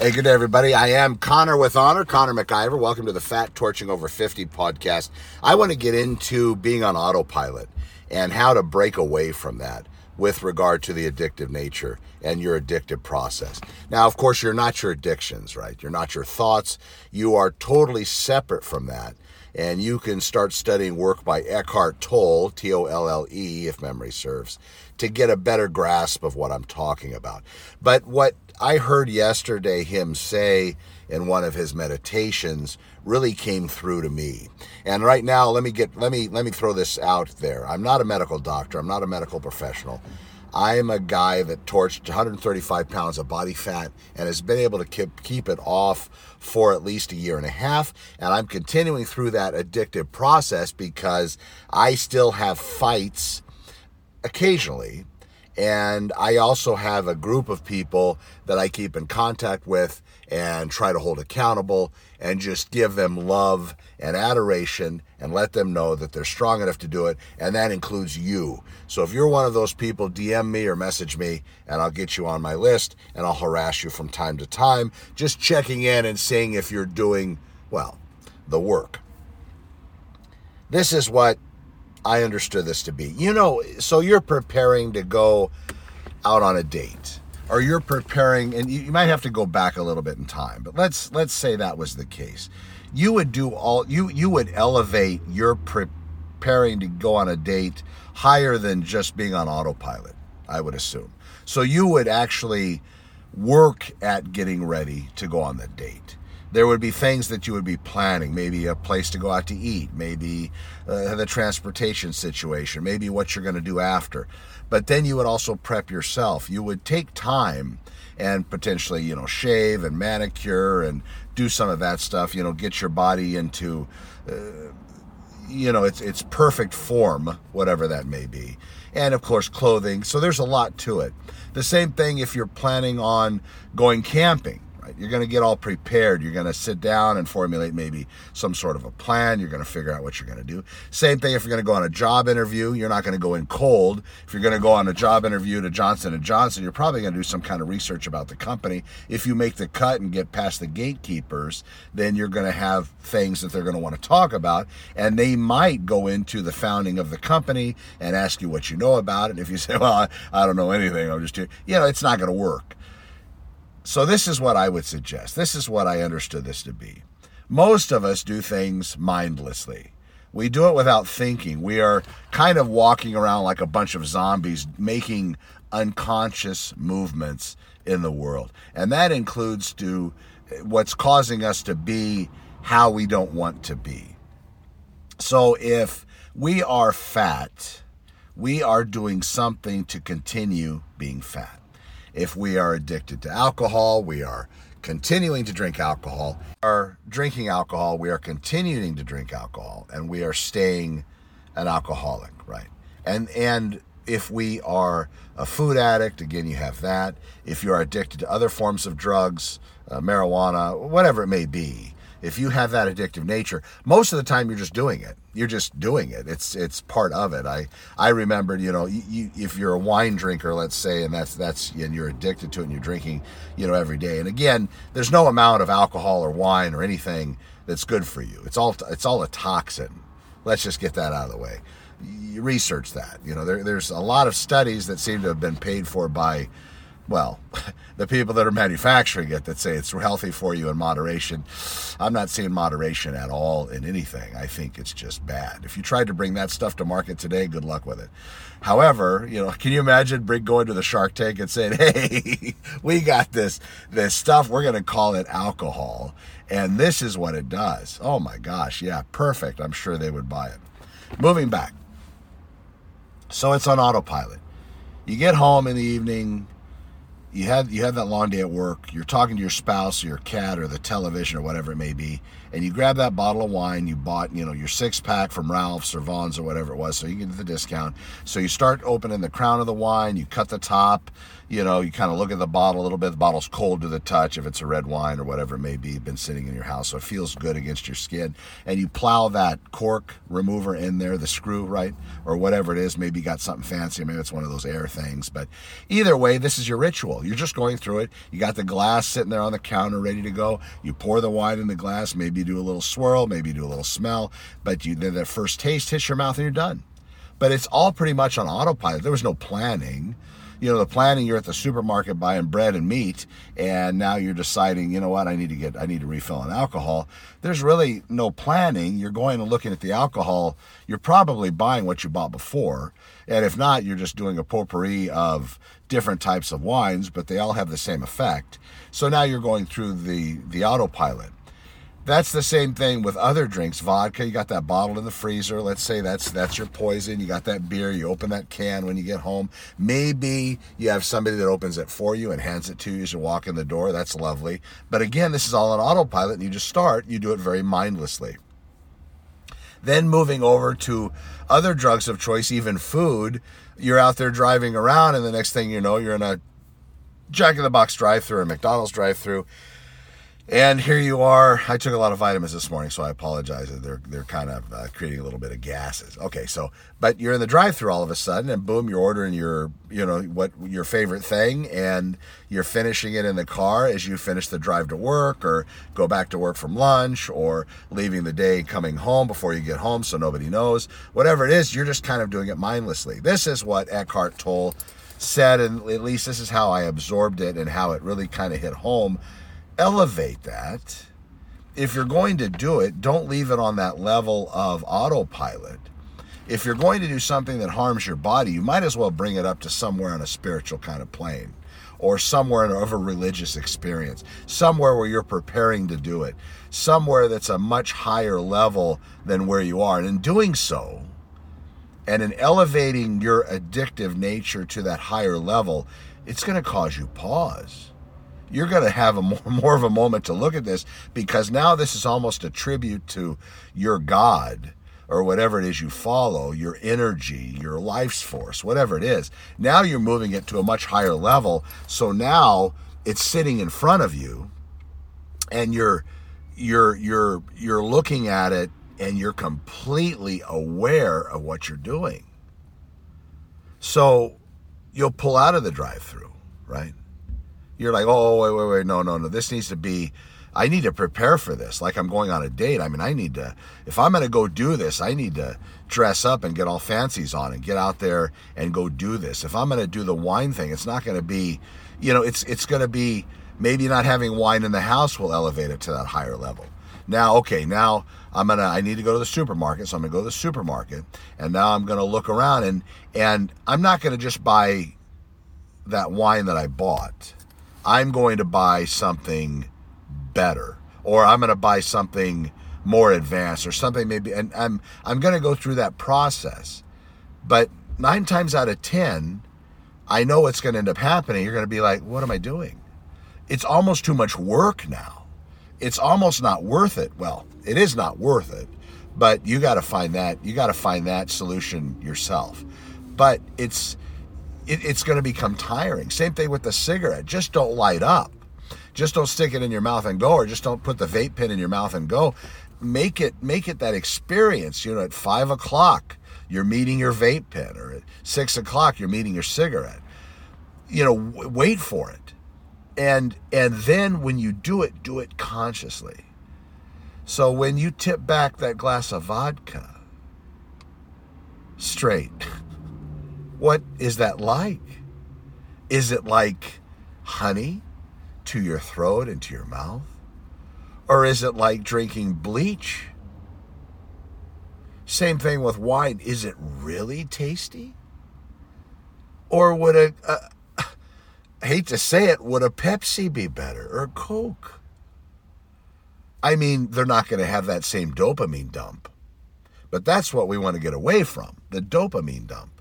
Hey, good day, everybody. I am Connor with Honor, Connor McIver. Welcome to the Fat Torching Over 50 podcast. I want to get into being on autopilot and how to break away from that with regard to the addictive nature and your addictive process. Now, of course, you're not your addictions, right? You're not your thoughts. You are totally separate from that. And you can start studying work by Eckhart Tolle, T O L L E, if memory serves, to get a better grasp of what I'm talking about. But what I heard yesterday him say in one of his meditations really came through to me. And right now, let me get let me let me throw this out there. I'm not a medical doctor. I'm not a medical professional. I am a guy that torched 135 pounds of body fat and has been able to keep, keep it off for at least a year and a half. And I'm continuing through that addictive process because I still have fights occasionally and I also have a group of people that I keep in contact with and try to hold accountable and just give them love and adoration and let them know that they're strong enough to do it. And that includes you. So if you're one of those people, DM me or message me and I'll get you on my list and I'll harass you from time to time, just checking in and seeing if you're doing, well, the work. This is what I understood this to be. You know, so you're preparing to go out on a date or you're preparing and you, might have to go back a little bit in time, but let's let's say that was the case. You would do all you you would elevate your preparing to go on a date higher than just being on autopilot, I would assume. So you would actually work at getting ready to go on the date there would be things that you would be planning maybe a place to go out to eat maybe uh, the transportation situation maybe what you're going to do after. But then you would also prep yourself. You would take time and potentially you know shave and manicure and do some of that stuff you know get your body into uh, you know it's it's perfect form whatever that may be. And of course clothing. So there's a lot to it. The same thing if you're planning on going camping you're going to get all prepared. You're going to sit down and formulate maybe some sort of a plan. You're going to figure out what you're going to do. Same thing if you're going to go on a job interview. You're not going to go in cold. If you're going to go on a job interview to Johnson and Johnson, you're probably going to do some kind of research about the company. If you make the cut and get past the gatekeepers, then you're going to have things that they're going to want to talk about, and they might go into the founding of the company and ask you what you know about it. If you say, "Well, I, I don't know anything," I'm just here, you know, it's not going to work. So, this is what I would suggest. This is what I understood this to be. Most of us do things mindlessly. We do it without thinking. We are kind of walking around like a bunch of zombies, making unconscious movements in the world. And that includes to what's causing us to be how we don't want to be. So if we are fat, we are doing something to continue being fat. If we are addicted to alcohol, we are continuing to drink alcohol. We are drinking alcohol, we are continuing to drink alcohol, and we are staying an alcoholic, right? And and if we are a food addict, again, you have that. If you are addicted to other forms of drugs, uh, marijuana, whatever it may be, if you have that addictive nature, most of the time you're just doing it. You're just doing it. It's it's part of it. I I remembered, you know, you, if you're a wine drinker, let's say, and that's that's and you're addicted to it and you're drinking, you know, every day. And again, there's no amount of alcohol or wine or anything that's good for you. It's all it's all a toxin. Let's just get that out of the way. You research that. You know, there, there's a lot of studies that seem to have been paid for by well, the people that are manufacturing it that say it's healthy for you in moderation. I'm not seeing moderation at all in anything. I think it's just bad. If you tried to bring that stuff to market today, good luck with it. However, you know, can you imagine Brig going to the Shark Tank and saying, "Hey, we got this this stuff. We're going to call it alcohol, and this is what it does." Oh my gosh, yeah, perfect. I'm sure they would buy it. Moving back. So it's on autopilot. You get home in the evening, you had you had that long day at work. You're talking to your spouse or your cat or the television or whatever it may be and you grab that bottle of wine you bought you know your six pack from ralph's or Vons or whatever it was so you get the discount so you start opening the crown of the wine you cut the top you know, you kind of look at the bottle a little bit. The bottle's cold to the touch if it's a red wine or whatever it may be, been sitting in your house. So it feels good against your skin. And you plow that cork remover in there, the screw, right? Or whatever it is. Maybe you got something fancy. Maybe it's one of those air things. But either way, this is your ritual. You're just going through it. You got the glass sitting there on the counter ready to go. You pour the wine in the glass. Maybe you do a little swirl. Maybe you do a little smell. But you then that first taste hits your mouth and you're done. But it's all pretty much on autopilot. There was no planning you know the planning you're at the supermarket buying bread and meat and now you're deciding you know what i need to get i need to refill on alcohol there's really no planning you're going and looking at the alcohol you're probably buying what you bought before and if not you're just doing a potpourri of different types of wines but they all have the same effect so now you're going through the the autopilot that's the same thing with other drinks. Vodka, you got that bottle in the freezer. Let's say that's that's your poison. You got that beer. You open that can when you get home. Maybe you have somebody that opens it for you and hands it to you as you walk in the door. That's lovely. But again, this is all on autopilot, and you just start. You do it very mindlessly. Then moving over to other drugs of choice, even food. You're out there driving around, and the next thing you know, you're in a Jack in the Box drive-through or McDonald's drive-through and here you are. I took a lot of vitamins this morning, so I apologize. They're they're kind of uh, creating a little bit of gases. Okay, so but you're in the drive-through all of a sudden, and boom, you're ordering your you know what your favorite thing, and you're finishing it in the car as you finish the drive to work, or go back to work from lunch, or leaving the day coming home before you get home, so nobody knows. Whatever it is, you're just kind of doing it mindlessly. This is what Eckhart Tolle said, and at least this is how I absorbed it and how it really kind of hit home elevate that. If you're going to do it, don't leave it on that level of autopilot. If you're going to do something that harms your body, you might as well bring it up to somewhere on a spiritual kind of plane or somewhere of a religious experience, somewhere where you're preparing to do it, somewhere that's a much higher level than where you are. And in doing so, and in elevating your addictive nature to that higher level, it's going to cause you pause you're going to have a more, more of a moment to look at this because now this is almost a tribute to your God or whatever it is you follow, your energy, your life's force, whatever it is. Now you're moving it to a much higher level. So now it's sitting in front of you and you're you're you're you're looking at it and you're completely aware of what you're doing. So you'll pull out of the drive-through, right? You're like, oh, wait, wait, wait, no, no, no. This needs to be, I need to prepare for this. Like I'm going on a date. I mean, I need to, if I'm going to go do this, I need to dress up and get all fancies on and get out there and go do this. If I'm going to do the wine thing, it's not going to be, you know, it's, it's going to be maybe not having wine in the house will elevate it to that higher level. Now, okay, now I'm gonna I need to go to the supermarket, so I'm gonna go to the supermarket, and now I'm gonna look around and and I'm not gonna just buy that wine that I bought. I'm going to buy something better or I'm going to buy something more advanced or something maybe and I'm I'm going to go through that process. But 9 times out of 10 I know what's going to end up happening. You're going to be like, "What am I doing?" It's almost too much work now. It's almost not worth it. Well, it is not worth it, but you got to find that you got to find that solution yourself. But it's it, it's going to become tiring. Same thing with the cigarette. Just don't light up. Just don't stick it in your mouth and go, or just don't put the vape pen in your mouth and go. Make it make it that experience. You know, at five o'clock you're meeting your vape pen, or at six o'clock you're meeting your cigarette. You know, w- wait for it, and and then when you do it, do it consciously. So when you tip back that glass of vodka, straight. What is that like? Is it like honey to your throat and to your mouth? Or is it like drinking bleach? Same thing with wine. Is it really tasty? Or would a, a I hate to say it, would a Pepsi be better or a Coke? I mean, they're not going to have that same dopamine dump. But that's what we want to get away from the dopamine dump.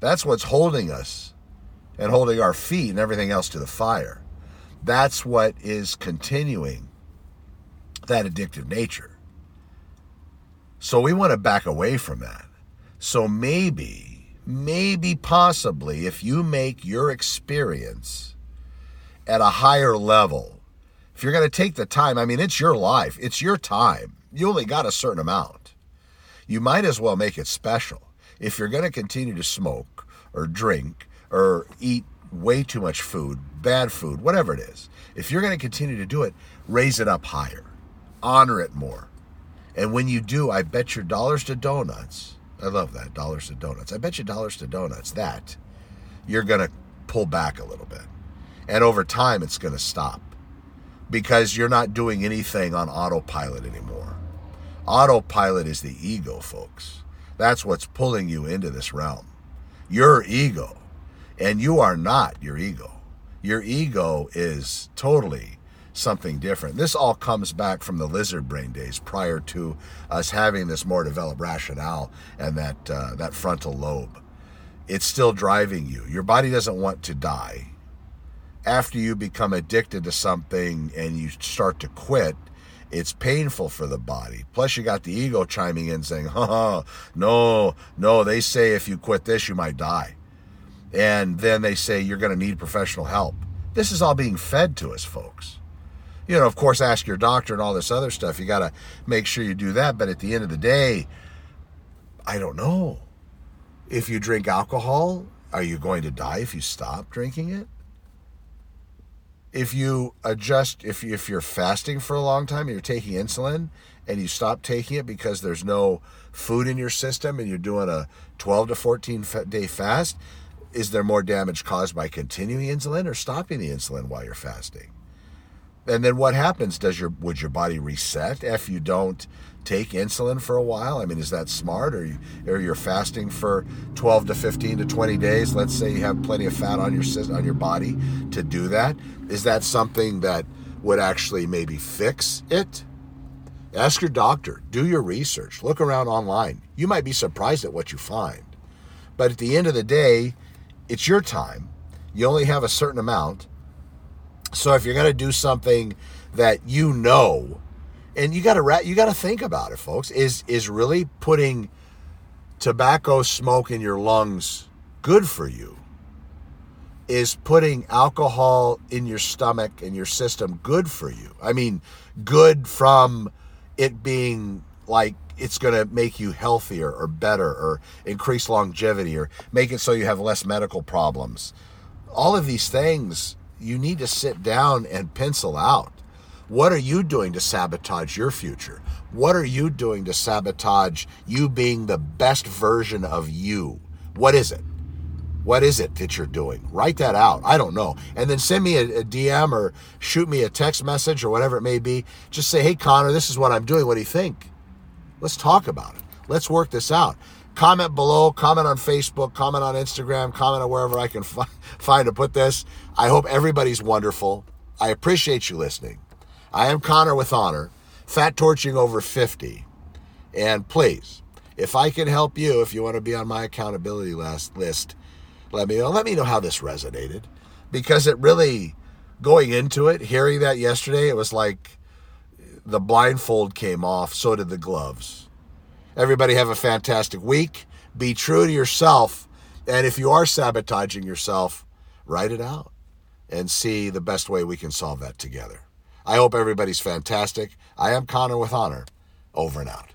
That's what's holding us and holding our feet and everything else to the fire. That's what is continuing that addictive nature. So we want to back away from that. So maybe maybe possibly if you make your experience at a higher level, if you're going to take the time, I mean, it's your life, it's your time. You only got a certain amount. You might as well make it special. If you're going to continue to smoke or drink or eat way too much food, bad food, whatever it is, if you're going to continue to do it, raise it up higher, honor it more. And when you do, I bet your dollars to donuts I love that. Dollars to donuts. I bet you dollars to donuts that you're going to pull back a little bit. And over time, it's going to stop because you're not doing anything on autopilot anymore. Autopilot is the ego, folks. That's what's pulling you into this realm. Your ego. And you are not your ego. Your ego is totally something different. This all comes back from the lizard brain days prior to us having this more developed rationale and that uh, that frontal lobe. It's still driving you. Your body doesn't want to die. After you become addicted to something and you start to quit, it's painful for the body. Plus, you got the ego chiming in saying, "Ha, no, no." They say if you quit this, you might die, and then they say you're going to need professional help. This is all being fed to us, folks you know, of course, ask your doctor and all this other stuff. You got to make sure you do that. But at the end of the day, I don't know. If you drink alcohol, are you going to die if you stop drinking it? If you adjust, if, if you're fasting for a long time and you're taking insulin and you stop taking it because there's no food in your system and you're doing a 12 to 14 day fast, is there more damage caused by continuing insulin or stopping the insulin while you're fasting? And then what happens? Does your would your body reset if you don't take insulin for a while? I mean, is that smart? Or you or you're fasting for 12 to 15 to 20 days? Let's say you have plenty of fat on your on your body to do that. Is that something that would actually maybe fix it? Ask your doctor. Do your research. Look around online. You might be surprised at what you find. But at the end of the day, it's your time. You only have a certain amount so if you're going to do something that you know, and you got to you got to think about it, folks, is is really putting tobacco smoke in your lungs good for you? Is putting alcohol in your stomach and your system good for you? I mean, good from it being like it's going to make you healthier or better or increase longevity or make it so you have less medical problems. All of these things you need to sit down and pencil out. What are you doing to sabotage your future? What are you doing to sabotage you being the best version of you? What is it? What is it that you're doing? Write that out. I don't know. And then send me a, a, DM or shoot me a text message or whatever it may be. Just say, hey, Connor, this is what I'm doing. What do you think? Let's talk about it. Let's work this out. Comment below, comment on Facebook, comment on Instagram, comment on wherever I can fi- find to put this. I hope everybody's wonderful. I appreciate you listening. I am Connor with Honor, fat torching over 50. And please, if I can help you, if you want to be on my accountability list, list let me know. Let me know how this resonated. Because it really, going into it, hearing that yesterday, it was like the blindfold came off, so did the gloves. Everybody have a fantastic week. Be true to yourself. And if you are sabotaging yourself, write it out and see the best way we can solve that together. I hope everybody's fantastic. I am Connor with Honor. Over and out.